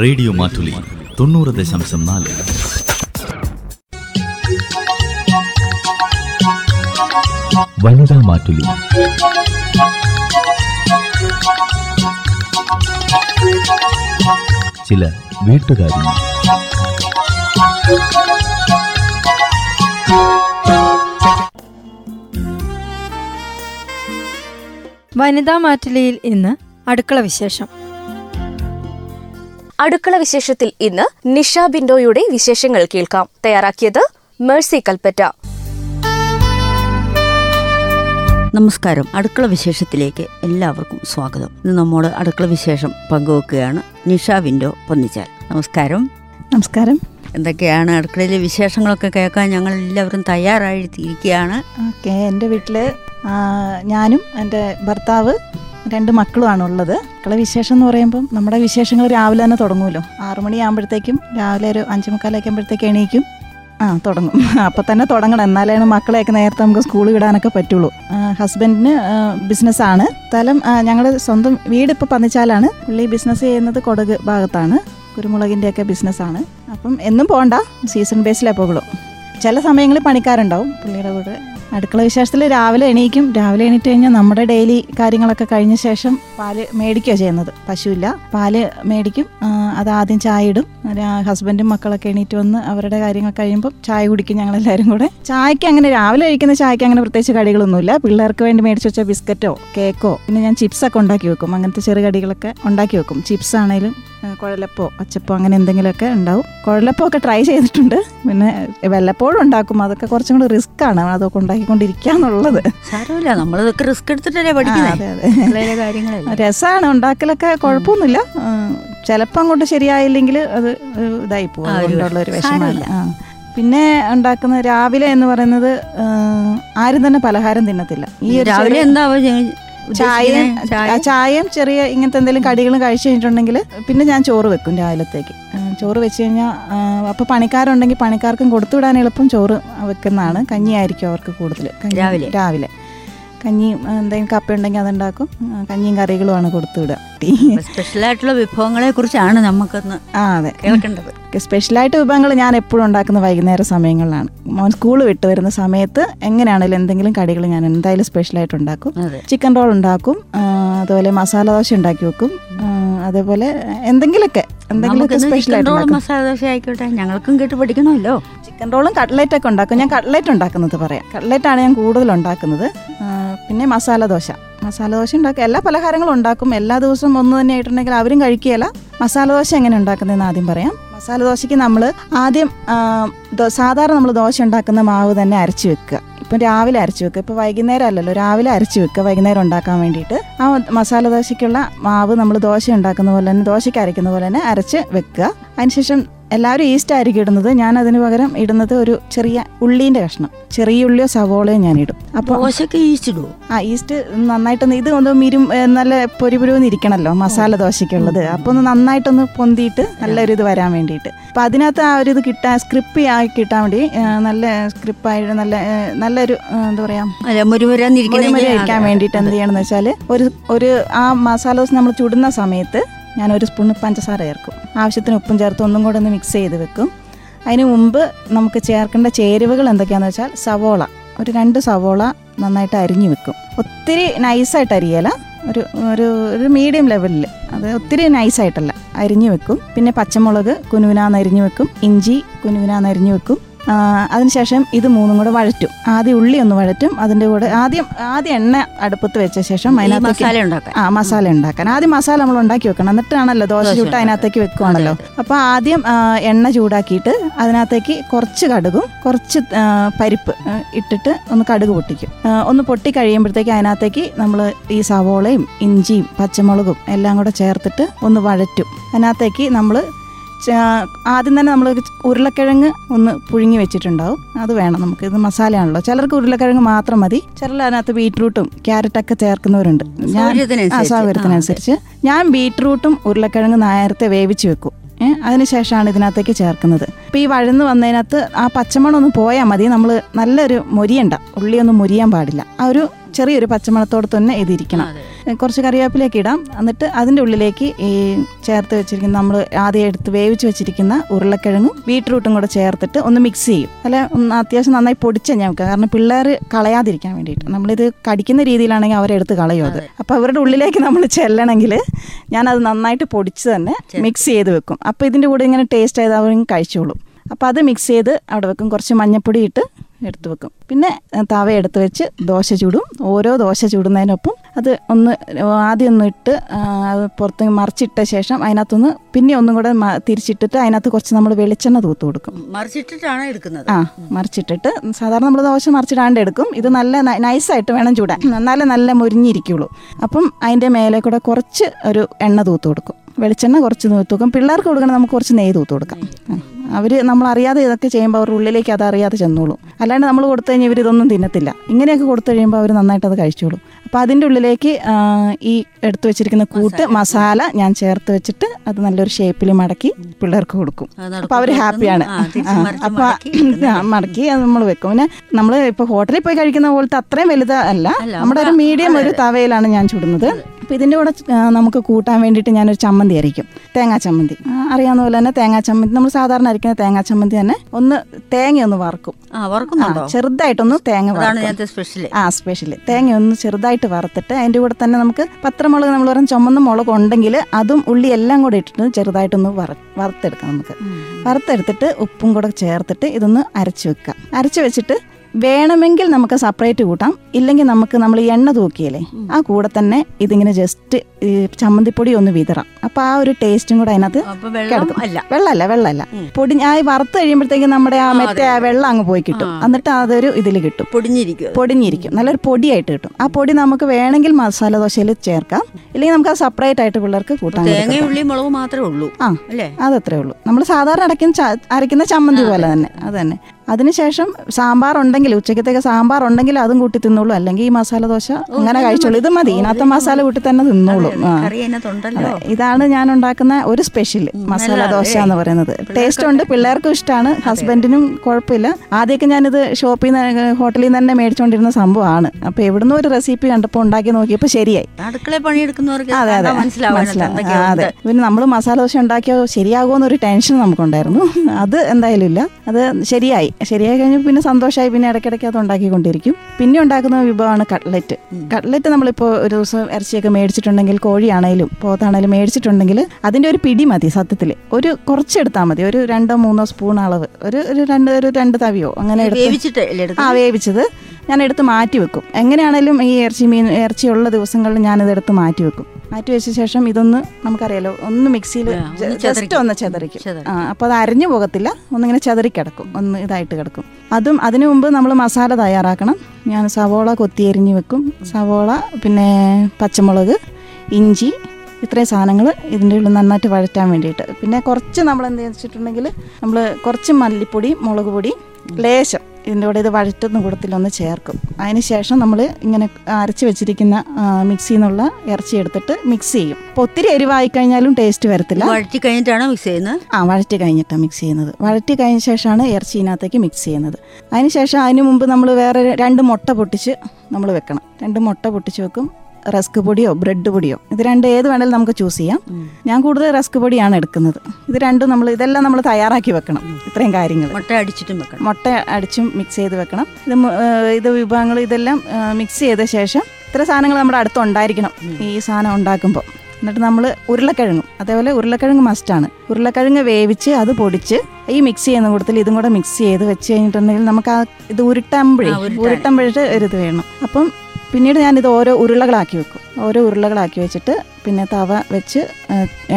Radio Mattoli തൊണ്ണൂറ് ദശാംശം നാല്. വനിതാ മാറ്റുലി ചില വീട്ടുകാരി വനിതാ മാറ്റുലിയിൽ ഇന്ന് അടുക്കള വിശേഷം. അടുക്കള വിശേഷത്തിൽ ഇന്ന് നിഷ ബിൻഡോയുടെ വിശേഷങ്ങൾ കേൾക്കാം. തയ്യാറാക്കിയത് മേഴ്സി കൽപ്പറ്റ. നമസ്കാരം. അടുക്കള വിശേഷത്തിലേക്ക് എല്ലാവർക്കും സ്വാഗതം. ഇന്ന് നമ്മോട് അടുക്കള വിശേഷം പങ്കുവെക്കുകയാണ് നിഷ വിൻഡോ പൊന്നിച്ചാൽ. നമസ്കാരം. നമസ്കാരം. എന്തൊക്കെയാണ് അടുക്കളയിലെ വിശേഷങ്ങളൊക്കെ കേൾക്കാൻ ഞങ്ങൾ എല്ലാവരും തയ്യാറായിരിക്കുകയാണ് ഓക്കെ എന്റെ വീട്ടിൽ ഞാനും എന്റെ ഭർത്താവ് രണ്ട് മക്കളുമാണ് ഉള്ളത്. മക്കളെ വിശേഷം എന്ന് പറയുമ്പം നമ്മുടെ വിശേഷങ്ങൾ രാവിലെ തന്നെ തുടങ്ങുമല്ലോ. ആറു മണിയാകുമ്പോഴത്തേക്കും രാവിലെ ഒരു അഞ്ച് മുക്കാലൊക്കെ ആകുമ്പോഴത്തേക്ക് എണീക്കും. ആ തുടങ്ങും. അപ്പം തന്നെ തുടങ്ങണം. എന്നാലാണ് മക്കളെയൊക്കെ നേരത്തെ നമുക്ക് സ്കൂൾ വിടാനൊക്കെ പറ്റുള്ളൂ. ഹസ്ബൻഡിന് ബിസിനസ്സാണ് സ്ഥലം ഞങ്ങൾ സ്വന്തം വീട് ഇപ്പോൾ പന്നിച്ചാലാണ്. പുള്ളി ബിസിനസ് ചെയ്യുന്നത് കൊടക് ഭാഗത്താണ്. കുരുമുളകിന്റെയൊക്കെ ബിസിനസ്സാണ് അപ്പം എന്നും പോകണ്ട സീസൺ ബേസിലേ പോകുള്ളൂ ചില സമയങ്ങളിൽ പണിക്കാരുണ്ടാവും. പുള്ളിയുടെ കൂടെ അടുക്കള വിശേഷത്തിൽ രാവിലെ എണീക്കും. രാവിലെ എണീറ്റ് കഴിഞ്ഞാൽ നമ്മുടെ ഡെയിലി കാര്യങ്ങളൊക്കെ കഴിഞ്ഞ ശേഷം പാൽ മേടിക്കുകയോ ചെയ്യുന്നത്. പശുവില്ല പാൽ മേടിക്കും. അത് ആദ്യം ചായ ഇടും. ഹസ്ബൻഡും മക്കളൊക്കെ എണീറ്റ് വന്ന് അവരുടെ കാര്യങ്ങൾ കഴിയുമ്പോൾ ചായ കുടിക്കും ഞങ്ങളെല്ലാവരും കൂടെ. ചായക്ക് അങ്ങനെ രാവിലെ കഴിക്കുന്ന ചായക്ക് അങ്ങനെ പ്രത്യേകിച്ച് കടികളൊന്നുമില്ല. പിള്ളേർക്ക് വേണ്ടി മേടിച്ച് വെച്ച ബിസ്ക്കറ്റോ കേക്കോ പിന്നെ ഞാൻ ചിപ്സൊക്കെ ഉണ്ടാക്കി വെക്കും. അങ്ങനത്തെ ചെറുകടികളൊക്കെ ഉണ്ടാക്കി വെക്കും. ചിപ്സ് ആണെങ്കിലും കുഴലപ്പോ അച്ചപ്പോ അങ്ങനെ എന്തെങ്കിലുമൊക്കെ ഉണ്ടാവും. കുഴലപ്പോ ഒക്കെ ട്രൈ ചെയ്തിട്ടുണ്ട്. പിന്നെ വല്ലപ്പോഴും ഉണ്ടാക്കും. അതൊക്കെ കുറച്ചും കൂടി റിസ്ക് ആണ്. അതൊക്കെ ഉണ്ടാക്കിക്കൊണ്ടിരിക്കാന്നുള്ളത്. സാരമില്ല. നമ്മളിതൊക്കെ റിസ്ക് എടുത്തിട്ടല്ലേ പഠിക്കുന്നത് രസമാണ് ഉണ്ടാക്കലൊക്കെ കുഴപ്പമൊന്നുമില്ല. ചിലപ്പോ അങ്ങോട്ട് ശരിയായില്ലെങ്കിൽ അത് ഇതായി പോകും. ഒരു അതുകൊണ്ടുള്ള ഒരു വിഷമമാണ് പിന്നെ ഉണ്ടാക്കുന്ന രാവിലെ എന്ന് പറയുന്നത് ആരും തന്നെ പലഹാരം തിന്നത്തില്ല. ഈ രാവിലെ എന്താ ചായയും ചായ ചായയും? ചെറിയ ഇങ്ങനത്തെ എന്തെങ്കിലും കടികളും കഴിച്ചു കഴിഞ്ഞിട്ടുണ്ടെങ്കിൽ പിന്നെ ഞാൻ ചോറ് വെക്കും രാവിലത്തേക്ക്. ചോറ് വെച്ച് കഴിഞ്ഞാൽ അപ്പോൾ പണിക്കാരുണ്ടെങ്കിൽ പണിക്കാർക്കും കൊടുത്തുവിടാൻ എളുപ്പം ചോറ് വെക്കുന്നതാണ്. കഞ്ഞിയായിരിക്കും അവർക്ക് കൂടുതൽ. രാവിലെ? രാവിലെ. കഞ്ഞിയും എന്തെങ്കിലും കപ്പ ഉണ്ടെങ്കിൽ അതുണ്ടാക്കും. കഞ്ഞിയും കറികളുമാണ് കൊടുത്തുവിടുക സ്പെഷ്യലായിട്ടുള്ള വിഭവങ്ങളെ കുറിച്ചാണ് നമുക്കൊന്ന് ആ അതെ. കേൾക്കേണ്ടത്. സ്പെഷ്യലായിട്ട് വിഭവങ്ങൾ ഞാൻ എപ്പോഴും ഉണ്ടാക്കുന്ന വൈകുന്നേര സമയങ്ങളിലാണ്. മോൻ സ്കൂൾ വിട്ട് വരുന്ന സമയത്ത് എങ്ങനെയാണെങ്കിലും എന്തെങ്കിലും കടികൾ ഞാൻ എന്തായാലും സ്പെഷ്യലായിട്ട് ഉണ്ടാക്കും. ചിക്കൻ റോൾ ഉണ്ടാക്കും. അതുപോലെ മസാല ദോശ ഉണ്ടാക്കി വെക്കും. അതേപോലെ എന്തെങ്കിലുമൊക്കെ എന്തെങ്കിലുമൊക്കെ സ്പെഷ്യൽ റോൾ മസാല ദോശ ആയിക്കോട്ടെ. ഞങ്ങൾക്കും കേട്ട് പഠിക്കണമല്ലോ. ചിക്കൻ റോളും കട്ട്ലറ്റ് ഒക്കെ ഉണ്ടാക്കും. ഞാൻ കട്ട്ലറ്റ് ഉണ്ടാക്കുന്നത് പറയാം. കട്ട്ലറ്റാണ് ഞാൻ കൂടുതൽ ഉണ്ടാക്കുന്നത്. പിന്നെ മസാല ദോശ. മസാല ദോശ ഉണ്ടാക്കുക. എല്ലാ പലഹാരങ്ങളും ഉണ്ടാക്കും. എല്ലാ ദിവസവും ഒന്ന് തന്നെ ആയിട്ടുണ്ടെങ്കിൽ അവരും കഴിക്കുകയില്ല. മസാല ദോശ എങ്ങനെ ഉണ്ടാക്കുന്നതെന്ന് ആദ്യം പറയാം. മസാല ദോശയ്ക്ക് നമ്മൾ ആദ്യം സാധാരണ നമ്മൾ ദോശ ഉണ്ടാക്കുന്ന മാവ് തന്നെ അരച്ച് വെക്കുക. ഇപ്പം രാവിലെ അരച്ച് വെക്കുക. ഇപ്പോൾ വൈകുന്നേരം അല്ലല്ലോ. രാവിലെ അരച്ച് വെക്കുക. വൈകുന്നേരം ഉണ്ടാക്കാൻ വേണ്ടിയിട്ട്. ആ മസാല ദോശയ്ക്കുള്ള മാവ് നമ്മൾ ദോശ ഉണ്ടാക്കുന്ന പോലെ തന്നെ ദോശയ്ക്ക് അരയ്ക്കുന്ന പോലെ തന്നെ അരച്ച് വെക്കുക. അതിനുശേഷം എല്ലാവരും ഈസ്റ്റ് ആയിരിക്കും ഇടുന്നത്. ഞാൻ അതിന് പകരം ഇടുന്നത് ഒരു ചെറിയ ഉള്ളീന്റെ കഷ്ണം. ചെറിയ ഉള്ളിയോ സവോളയോ ഞാൻ ഇടും അപ്പോൾ ദോശക്ക് ഈച്ചിടുവോ ആ ഈസ്റ്റ് നന്നായിട്ടൊന്ന് ഇത് ഒന്ന് മിരും നല്ല പൊരി പുരുവെന്ന് ഇരിക്കണമല്ലോ മസാല ദോശയ്ക്കുള്ളത്. അപ്പോൾ ഒന്ന് നന്നായിട്ടൊന്ന് പൊന്തിയിട്ട് നല്ലൊരു ഇത് വരാൻ വേണ്ടിയിട്ട്. അപ്പം അതിനകത്ത് ആ ഒരു ഇത് കിട്ടാൻ സ്ക്രിപ്പി ആയി കിട്ടാൻ വേണ്ടി നല്ല സ്ക്രിപ്പായിട്ട് നല്ല നല്ലൊരു എന്താ പറയാ മുരുമുരാന്നിരിക്കണ ഇരിക്കാൻ വേണ്ടിയിട്ട് എന്ത് ചെയ്യണമെന്ന് വെച്ചാൽ ഒരു ഒരു ആ മസാല ദോശ നമ്മൾ ചുടുന്ന സമയത്ത് ഞാൻ ഒരു സ്പൂൺ പഞ്ചസാര ചേർക്കും. ആവശ്യത്തിന് ഉപ്പും ചേർത്ത് ഒന്നും കൂടെ ഒന്ന് മിക്സ് ചെയ്ത് വെക്കും. അതിന് മുമ്പ് നമുക്ക് ചേർക്കേണ്ട ചേരുവകൾ എന്തൊക്കെയാണെന്ന് വെച്ചാൽ സവോള. ഒരു രണ്ട് സവോള നന്നായിട്ട് അരിഞ്ഞു വെക്കും. ഒത്തിരി നൈസായിട്ട് അരിയല ഒരു ഒരു ഒരു മീഡിയം ലെവലിൽ അത് ഒത്തിരി നൈസായിട്ടല്ല അരിഞ്ഞു വെക്കും. പിന്നെ പച്ചമുളക് കുനുവിനാന്ന് അരിഞ്ഞു വെക്കും. ഇഞ്ചി കുനുവിനാന്ന് അരിഞ്ഞു വെക്കും. അതിനുശേഷം ഇത് മൂന്നും കൂടെ വഴറ്റും. ആദ്യം ഉള്ളി ഒന്ന് വഴറ്റും അതിന്റെ കൂടെ ആദ്യം ആദ്യം എണ്ണ അടുപ്പത്ത് വെച്ച ശേഷം അതിനകത്ത് മസാല ഉണ്ടാക്കാൻ. ആ മസാല ഉണ്ടാക്കാൻ. ആദ്യം മസാല നമ്മൾ ഉണ്ടാക്കി വെക്കണം. എന്നിട്ടാണല്ലോ ദോശ ചുട്ട്. അതിനകത്തേക്ക് വെക്കുവാണല്ലോ. അപ്പോൾ ആദ്യം എണ്ണ ചൂടാക്കിയിട്ട് അതിനകത്തേക്ക് കുറച്ച് കടുകും കുറച്ച് പരിപ്പ് ഇട്ടിട്ട് ഒന്ന് കടുക് പൊട്ടിക്കും. ഒന്ന് പൊട്ടി കഴിയുമ്പോഴത്തേക്ക് അതിനകത്തേക്ക് നമ്മൾ ഈ സവോളയും ഇഞ്ചിയും പച്ചമുളകും എല്ലാം കൂടെ ചേർത്തിട്ട് ഒന്ന് വഴറ്റും. അതിനകത്തേക്ക് നമ്മൾ ആദ്യം തന്നെ നമ്മൾ ഉരുളക്കിഴങ്ങ് ഒന്ന് പുഴുങ്ങി വെച്ചിട്ടുണ്ടാവും. അത് വേണം നമുക്ക്. ഇത് മസാലയാണല്ലോ. ചിലർക്ക് ഉരുളക്കിഴങ്ങ് മാത്രം മതി. ചിലർ അതിനകത്ത് ബീറ്റ്റൂട്ടും ക്യാരറ്റൊക്കെ ചേർക്കുന്നവരുണ്ട്. ഞാൻ സൗകര്യത്തിനനുസരിച്ച്. ഞാൻ ബീറ്റ്റൂട്ടും ഉരുളക്കിഴങ്ങ് നേരത്തെ വേവിച്ച് വെക്കും. അതിനുശേഷമാണ് ഇതിനകത്തേക്ക് ചേർക്കുന്നത്. അപ്പോൾ ഈ വഴന്ന് വന്നതിനകത്ത് ആ പച്ചമണം ഒന്ന് പോയാൽ മതി. നമ്മൾ നല്ലൊരു മൊരിയണ്ട. ഉള്ളിയൊന്നും മൊരിയാൻ പാടില്ല. ആ ഒരു ചെറിയൊരു പച്ചമണത്തോടെ തന്നെ ഇതിരിക്കണം കുറച്ച് കറിവേപ്പിലേക്ക് ഇടാം. എന്നിട്ട് അതിന്റെ ഉള്ളിലേക്ക് ഈ ചേർത്ത് വെച്ചിരിക്കുന്ന നമ്മൾ ആദ്യം എടുത്ത് വേവിച്ച് വെച്ചിരിക്കുന്ന ഉരുളക്കിഴങ്ങും ബീട്രൂട്ടും കൂടെ ചേർത്തിട്ട് ഒന്ന് മിക്സ് ചെയ്യും. അല്ല ഒന്ന് അത്യാവശ്യം നന്നായി പൊടിച്ച ഞാൻ വെക്കുക കാരണം പിള്ളേർ കളയാതിരിക്കാൻ വേണ്ടിയിട്ട്. നമ്മളിത് കടിക്കുന്ന രീതിയിലാണെങ്കിൽ അവരെടുത്ത് കളയും അത്. അപ്പോൾ അവരുടെ ഉള്ളിലേക്ക് നമ്മൾ ചെല്ലണമെങ്കിൽ ഞാനത് നന്നായിട്ട് പൊടിച്ച് തന്നെ മിക്സ് ചെയ്ത് വെക്കും. അപ്പോൾ ഇതിന്റെ കൂടെ ഇങ്ങനെ ടേസ്റ്റ് ചെയ്ത് അവരും കഴിച്ചോളും. അപ്പോൾ അത് മിക്സ് ചെയ്ത് അവിടെ വെക്കും. കുറച്ച് മഞ്ഞപ്പൊടി ഇട്ട് എടുത്ത് വെക്കും. പിന്നെ തവ എടുത്ത് വെച്ച് ദോശ ചൂടും. ഓരോ ദോശ ചൂടുന്നതിനൊപ്പം അത് ഒന്ന് ആദ്യം ഒന്ന് ഇട്ട് അത് പുറത്ത് മറിച്ചിട്ട ശേഷം അതിനകത്തൊന്ന് പിന്നെ ഒന്നും കൂടെ തിരിച്ചിട്ടിട്ട് അതിനകത്ത് കുറച്ച് നമ്മൾ വെളിച്ചെണ്ണ തൂത്ത് കൊടുക്കും. മറിച്ചിട്ടിട്ടാണ് എടുക്കുന്നത്? ആ മറിച്ചിട്ടിട്ട് സാധാരണ നമ്മൾ ദോശ മറിച്ചിടാണ്ട് എടുക്കും. ഇത് നല്ല നൈസായിട്ട് വേണം ചൂടാൻ. നല്ല നല്ല മുരിഞ്ഞിരിക്കുള്ളൂ. അപ്പം അതിന്റെ മേലെ കൂടെ കുറച്ച് ഒരു എണ്ണ തൂത്ത് കൊടുക്കും. വെളിച്ചെണ്ണ കുറച്ച് തൂത്ത് കൊടുക്കും. പിള്ളേർക്ക് കൊടുക്കണം നമുക്ക് കുറച്ച് നെയ്യ് തൂത്ത് കൊടുക്കാം. അവർ നമ്മൾ അറിയാതെ ഇതൊക്കെ ചെയ്യുമ്പോൾ അവരുടെ ഉള്ളിലേക്ക് അത് അറിയാതെ ചെന്നോളും. അല്ലാണ്ട് നമ്മൾ കൊടുത്തു കഴിഞ്ഞാൽ ഇവരിതൊന്നും തിന്നത്തില്ല. ഇങ്ങനെയൊക്കെ കൊടുത്തു കഴിയുമ്പോൾ അവർ നന്നായിട്ട് അത് കഴിച്ചോളും. അപ്പോൾ അതിന്റെ ഉള്ളിലേക്ക് ഈ എടുത്തു വെച്ചിരിക്കുന്ന കൂട്ട് മസാല. ഞാൻ ചേർത്ത് വെച്ചിട്ട് അത് നല്ലൊരു ഷേപ്പിൽ മടക്കി പിള്ളേർക്ക് കൊടുക്കും. അപ്പോൾ അവർ ഹാപ്പിയാണ് അപ്പോൾ മടക്കി അത് നമ്മൾ വെക്കും. പിന്നെ നമ്മൾ ഇപ്പോൾ ഹോട്ടലിൽ പോയി കഴിക്കുന്ന പോലത്തെ അത്രയും വലുത് അല്ല, നമ്മുടെ ഒരു മീഡിയം ഒരു തവയിലാണ് ഞാൻ ചുടുന്നത്. അപ്പോൾ ഇതിന്റെ കൂടെ നമുക്ക് കൂട്ടാൻ വേണ്ടിയിട്ട് ഞാനൊരു ചമ്മന്തി അരിക്കും. തേങ്ങാ ചമ്മന്തി. അറിയാവുന്ന പോലെ തന്നെ തേങ്ങാ ചമ്മന്തി. നമ്മൾ സാധാരണ അരിക്കുന്ന തേങ്ങാ ചമ്മന്തി തന്നെ ഒന്ന് തേങ്ങ ഒന്ന് വറുക്കും. ചെറുതായിട്ടൊന്ന് തേങ്ങ സ്പെഷ്യൽ ആ സ്പെഷ്യൽ തേങ്ങ ഒന്ന് ചെറുതായിട്ട് വറുത്തിട്ട് അതിന്റെ കൂടെ തന്നെ നമുക്ക് പത്രമുളക് നമ്മൾ പറഞ്ഞ ചുമന്ന മുളക് ഉണ്ടെങ്കിൽ അതും ഉള്ളി എല്ലാം കൂടെ ഇട്ടിട്ട് ചെറുതായിട്ടൊന്ന് വറ വറുത്തെടുക്കാം നമുക്ക്. വറുത്തെടുത്തിട്ട് ഉപ്പും കൂടെ ചേർത്തിട്ട് ഇതൊന്ന് അരച്ച് വെക്കാം അരച്ച് വെച്ചിട്ട് വേണമെങ്കിൽ നമുക്ക് സെപ്പറേറ്റ് കൂട്ടാം. ഇല്ലെങ്കിൽ നമുക്ക് നമ്മൾ ഈ എണ്ണ തൂക്കിയല്ലേ ആ കൂടെ തന്നെ ഇതിങ്ങനെ ജസ്റ്റ് ഈ ചമ്മന്തിപ്പൊടി ഒന്ന് വിതറാം. അപ്പൊ ആ ഒരു ടേസ്റ്റും കൂടെ അതിനകത്ത് കിടക്കും. വെള്ളമല്ല വെള്ളമല്ല. പൊടി ആ വറുത്ത് കഴിയുമ്പോഴത്തേക്കും നമ്മുടെ ആ ആ, മറ്റേ. ആ വെള്ളം അങ്ങ് പോയി കിട്ടും. ആ. എന്നിട്ട് അതൊരു ഇതിൽ കിട്ടും. പൊടിഞ്ഞിരിക്കും. പൊടിഞ്ഞിരിക്കും. നല്ലൊരു പൊടിയായിട്ട് കിട്ടും. ആ പൊടി നമുക്ക് വേണമെങ്കിൽ മസാല ദോശയിൽ ചേർക്കാം. ഇല്ലെങ്കിൽ നമുക്ക് അത് സെപ്പറേറ്റ് ആയിട്ട് പിള്ളേർക്ക് കൂട്ടാൻ മാത്രമേ ഉള്ളൂ ആ അതത്രേ ഉള്ളൂ. നമ്മൾ സാധാരണ അടയ്ക്കുന്ന അരയ്ക്കുന്ന ചമ്മന്തി പോലെ തന്നെ. അത് തന്നെ. അതിനുശേഷം സാമ്പാർ ഉണ്ടെങ്കിൽ ഉച്ചക്കത്തേക്ക് സാമ്പാർ ഉണ്ടെങ്കിൽ അതും കൂട്ടി തിന്നോളൂ. അല്ലെങ്കിൽ ഈ മസാല ദോശ അങ്ങനെ കഴിച്ചോളൂ. ഇത് മതി. ഇതിനകത്ത് മസാല കൂട്ടി തന്നെ തിന്നോളൂ. ഇതാണ് ഞാൻ ഉണ്ടാക്കുന്ന ഒരു സ്പെഷ്യൽ മസാല ദോശ എന്ന് പറയുന്നത്. ടേസ്റ്റ് ഉണ്ട്. പിള്ളേർക്കും ഇഷ്ടമാണ് ഹസ്ബൻഡിനും കുഴപ്പമില്ല. ആദ്യമൊക്കെ ഞാനിത് ഷോപ്പിൽ നിന്ന് ഹോട്ടലിൽ നിന്ന് തന്നെ മേടിച്ചുകൊണ്ടിരുന്ന സംഭവമാണ്. അപ്പൊ എവിടുന്ന് ഒരു റെസിപ്പി കണ്ടപ്പോൾ ഉണ്ടാക്കി നോക്കിയപ്പോൾ ശരിയായി. അടുക്കള പണിയെടുക്കുന്നവർക്ക് അതെ അതെ. മനസ്സിലാവും. അതെ. പിന്നെ നമ്മൾ മസാല ദോശ ഉണ്ടാക്കിയോ ശരിയാകുമെന്നൊരു ടെൻഷൻ നമുക്കുണ്ടായിരുന്നു. അത് എന്തായാലും ഇല്ല. അത് ശരിയായി. ശരിയായി കഴിഞ്ഞപ്പോൾ പിന്നെ സന്തോഷമായി പിന്നെ ഇടയ്ക്കിടയ്ക്ക് അത് ഉണ്ടാക്കിക്കൊണ്ടിരിക്കും. പിന്നെ ഉണ്ടാക്കുന്ന വിഭവമാണ് കട്ട്ലറ്റ് കട്ട്ലറ്റ് നമ്മളിപ്പോൾ ഒരു ദിവസം ഇറച്ചിയൊക്കെ മേടിച്ചിട്ടുണ്ടെങ്കിൽ കോഴിയാണേലും പോത്താണേലും മേടിച്ചിട്ടുണ്ടെങ്കിൽ അതിന്റെ ഒരു പിടി മതി സത്യത്തിൽ ഒരു കുറച്ചെടുത്താൽ മതി. ഒരു രണ്ടോ മൂന്നോ സ്പൂൺ അളവ്. ഒരു ഒരു രണ്ട് ഒരു രണ്ട് തവിയോ അങ്ങനെ വേവിച്ചിട്ട് ആ വേവിച്ചത് ഞാൻ എടുത്ത് മാറ്റി വെക്കും. എങ്ങനെയാണേലും ഈ ഇറച്ചി മീൻ ഇറച്ചിയുള്ള ദിവസങ്ങളിൽ ഞാനിത് എടുത്ത് മാറ്റി വെക്കും. മാറ്റി വെച്ച ശേഷം ഇതൊന്ന് നമുക്കറിയാലോ ഒന്ന് മിക്സിയിൽ ജസ്റ്റ്. ഒന്ന് ചെതറിക്കും. അപ്പോൾ അത് അരഞ്ഞു പോകത്തില്ല ഒന്നിങ്ങനെ ചെതറി കിടക്കും ഒന്ന് ഇതായിട്ട് കിടക്കും. അതും അതിനു മുമ്പ് നമ്മൾ മസാല തയ്യാറാക്കണം. ഞാൻ സവോള കൊത്തി എരിഞ്ഞ് വെക്കും. സവോള പിന്നെ പച്ചമുളക് ഇഞ്ചി ഇത്രയും സാധനങ്ങൾ ഇതിന്റെ ഉള്ളിൽ നന്നായിട്ട് വഴറ്റാൻ വേണ്ടിയിട്ട്. പിന്നെ കുറച്ച് നമ്മൾ എന്ത് വെച്ചിട്ടുണ്ടെങ്കിൽ നമ്മൾ കുറച്ച് മല്ലിപ്പൊടി മുളക് പൊടി ലേശം ഇതിന്റെ കൂടെ ഇത് വഴറ്റുന്ന കൂടത്തിലൊന്ന് ചേർക്കും. അതിന് ശേഷം നമ്മൾ ഇങ്ങനെ അരച്ച് വെച്ചിരിക്കുന്ന മിക്സിയിൽ നിന്നുള്ള ഇറച്ചി എടുത്തിട്ട് മിക്സ് ചെയ്യും. അപ്പോൾ ഒത്തിരി എരിവായി കഴിഞ്ഞാലും ടേസ്റ്റ് വരത്തില്ല. വഴറ്റി കഴിഞ്ഞിട്ടാണ് മിക്സ് ചെയ്യുന്നത്? ആ വഴറ്റി കഴിഞ്ഞിട്ടാണ് മിക്സ് ചെയ്യുന്നത്. വഴറ്റി കഴിഞ്ഞ ശേഷമാണ് ഇറച്ചി ഇതിനകത്തേക്ക് മിക്സ് ചെയ്യുന്നത്. അതിന് ശേഷം അതിന് മുമ്പ് നമ്മൾ വേറെ രണ്ട് മുട്ട പൊട്ടിച്ച് നമ്മൾ വെക്കണം. രണ്ട് മുട്ട പൊട്ടിച്ച് വെക്കും. റസ്ക് പൊടിയോ ബ്രെഡ് പൊടിയോ ഇത് രണ്ട് ഏത് വേണേലും നമുക്ക് ചൂസ് ചെയ്യാം. ഞാൻ കൂടുതൽ റസ്ക് പൊടിയാണ് എടുക്കുന്നത്. ഇത് രണ്ടും നമ്മൾ ഇതെല്ലാം നമ്മൾ തയ്യാറാക്കി വെക്കണം. ഇത്രയും കാര്യങ്ങൾ. മുട്ട അടിച്ചിട്ടും വെക്കണം. മുട്ട അടിച്ചും മിക്സ് ചെയ്ത് വെക്കണം. ഇത് ഇത് വിഭവങ്ങൾ ഇതെല്ലാം മിക്സ് ചെയ്ത ശേഷം ഇത്ര സാധനങ്ങൾ നമ്മുടെ അടുത്ത് ഉണ്ടായിരിക്കണം. ഈ സാധനം ഉണ്ടാക്കുമ്പോൾ എന്നിട്ട് നമ്മൾ ഉരുളക്കിഴങ്ങും. അതേപോലെ ഉരുളക്കിഴങ്ങ് മസ്റ്റാണ് ഉരുളക്കിഴങ്ങ് വേവിച്ച് അത് പൊടിച്ച് ഈ മിക്സ് ചെയ്യുന്ന കൂട്ടത്തിൽ ഇതും കൂടെ മിക്സ് ചെയ്ത് വെച്ച് കഴിഞ്ഞിട്ടുണ്ടെങ്കിൽ നമുക്ക് ആ ഇത് ഉരുട്ടുമ്പോഴേ. ഉരുട്ടുമ്പോഴത്തെ ഒരു ഇത് വേണം. അപ്പം പിന്നീട് ഞാനിത് ഓരോ ഉരുളകളാക്കി വെക്കും. ഓരോ ഉരുളകളാക്കി വെച്ചിട്ട് പിന്നെ തവ വെച്ച്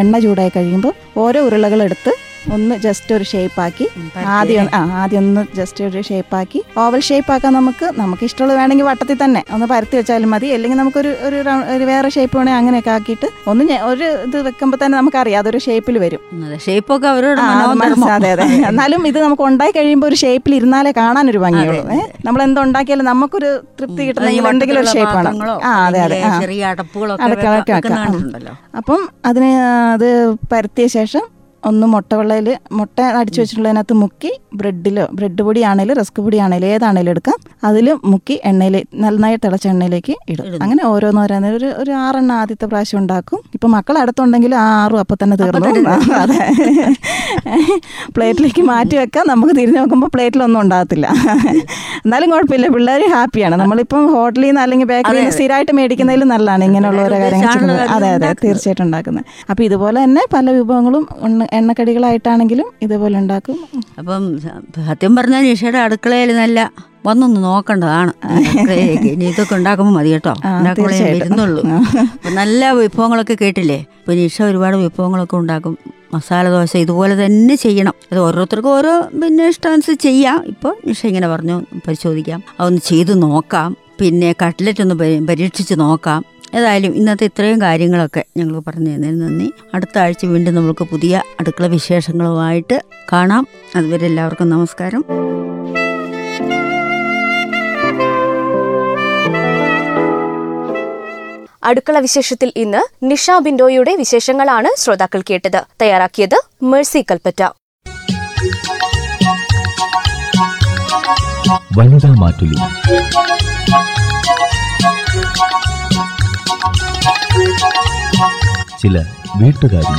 എണ്ണ ചൂടായി കഴിയുമ്പോൾ ഓരോ ഉരുളകളെടുത്ത് ഒന്ന് ജസ്റ്റ് ഒരു ഷേപ്പാക്കി ആദ്യം ആ ആദ്യം ഒന്ന് ജസ്റ്റ് ഒരു ഷേപ്പാക്കി ഓവൽ ഷേപ്പ് ആക്കാൻ നമുക്ക് നമുക്ക് ഇഷ്ടമുള്ള വേണമെങ്കിൽ വട്ടത്തിൽ തന്നെ ഒന്ന് പരത്തി വെച്ചാലും മതി. അല്ലെങ്കിൽ നമുക്കൊരു ഒരു ഒരു വേറെ ഷേപ്പ് വേണേൽ അങ്ങനെയൊക്കെ ആക്കിയിട്ട് ഒന്ന് ഒരു ഇത് വെക്കുമ്പോൾ തന്നെ നമുക്ക് നമുക്കറിയാം അതൊരു ഷേപ്പിൽ വരും. ഷേപ്പൊക്കെ അവരോട് അത് അതെ എന്നാലും ഇത് നമുക്ക് ഉണ്ടായി കഴിയുമ്പോൾ ഒരു ഷേപ്പിൽ ഇരുന്നാലേ കാണാൻ ഒരു ഭംഗിയുള്ളൂ നമ്മൾ എന്തുണ്ടാക്കിയാലും നമുക്കൊരു തൃപ്തി കിട്ടണമെങ്കിൽ എന്തെങ്കിലും ഒരു ഷേപ്പ് വേണം ആ അതെ അതെ ചെറിയ അടപ്പുകളൊക്കെ അപ്പം അതിന് അത് പരത്തിയ ശേഷം ഒന്ന് മുട്ട വെള്ളയിൽ മുട്ട അടിച്ചു വെച്ചിട്ടുള്ളതിനകത്ത് മുക്കി ബ്രെഡിലോ ബ്രെഡ് പൊടി ആണെങ്കിലും റസ്ക് പൊടി ആണെങ്കിലും ഏതാണെങ്കിലും എടുക്കാം. അതിൽ മുക്കി എണ്ണയിൽ നന്നായി തിളച്ച എണ്ണയിലേക്ക് ഇടും. അങ്ങനെ ഓരോന്നോരോന്ന് ഒരു ഒരു ആറെണ്ണം ആദ്യത്തെ പ്രാവശ്യം ഉണ്ടാക്കും. ഇപ്പം മക്കൾ അടുത്തുണ്ടെങ്കിൽ ആ ആറും അപ്പം തന്നെ തീർന്നു. അതെ. പ്ലേറ്റിലേക്ക് മാറ്റി വെക്കാം. നമുക്ക് തിരിഞ്ഞു നോക്കുമ്പോൾ പ്ലേറ്റിലൊന്നും ഉണ്ടാകത്തില്ല. എന്നാലും കുഴപ്പമില്ല. പിള്ളേർ ഹാപ്പിയാണ്. നമ്മളിപ്പം ഹോട്ടലിൽ നിന്ന് അല്ലെങ്കിൽ ബേക്കറിയിൽ നിന്ന് സ്ഥിരമായിട്ട് മേടിക്കുന്നതിലും നല്ലതാണ്. ഇങ്ങനെയുള്ള ഓരോ കാര്യങ്ങൾ അതെ അതെ. തീർച്ചയായിട്ടും ഉണ്ടാക്കുന്നത്. അപ്പോൾ ഇതുപോലെ തന്നെ പല വിഭവങ്ങളും എണ്ണക്കടികളായിട്ടാണെങ്കിലും ഇതുപോലെ ഉണ്ടാക്കും. അപ്പം സത്യം പറഞ്ഞാൽ നിഷയുടെ അടുക്കളയിൽ നല്ല വന്നൊന്ന് നോക്കേണ്ടതാണ്. ഇനി ഇതൊക്കെ ഉണ്ടാക്കുമ്പോൾ മതി കേട്ടോ. ഉണ്ടാക്കുമ്പോഴേ വരുന്നുള്ളൂ. നല്ല വിഭവങ്ങളൊക്കെ കേട്ടില്ലേ? ഇപ്പം നിഷ ഒരുപാട് വിഭവങ്ങളൊക്കെ ഉണ്ടാക്കും. മസാല ദോശ ഇതുപോലെ തന്നെ ചെയ്യണം. അത് ഓരോരുത്തർക്കും ഓരോ പിന്നെ ഇഷ്ടാനുസരിച്ച് ചെയ്യാം. ഇപ്പോൾ നിഷ ഇങ്ങനെ പറഞ്ഞു പരിശോധിക്കാം. അതൊന്ന് ചെയ്ത് നോക്കാം. പിന്നെ കട്ട്ലറ്റ് ഒന്ന് പരി- പരീക്ഷിച്ച് നോക്കാം. ഏതായാലും ഇന്നത്തെ ഇത്രയും കാര്യങ്ങളൊക്കെ ഞങ്ങൾ പറഞ്ഞു തന്നതിന് നന്ദി. അടുത്ത ആഴ്ച വീണ്ടും നമുക്ക് പുതിയ അടുക്കള വിശേഷങ്ങളുമായിട്ട് കാണാം. അതുവരെ എല്ലാവർക്കും നമസ്കാരം. അടുക്കള വിശേഷത്തിൽ ഇന്ന് നിഷ ബിൻഡോയുടെ വിശേഷങ്ങളാണ് ശ്രോതാക്കൾ കേട്ടത്. തയ്യാറാക്കിയത് മേഴ്സി കൽപ്പറ്റ. വനിതാ മാറ്റുലി. ചില വീട്ടുകാരി.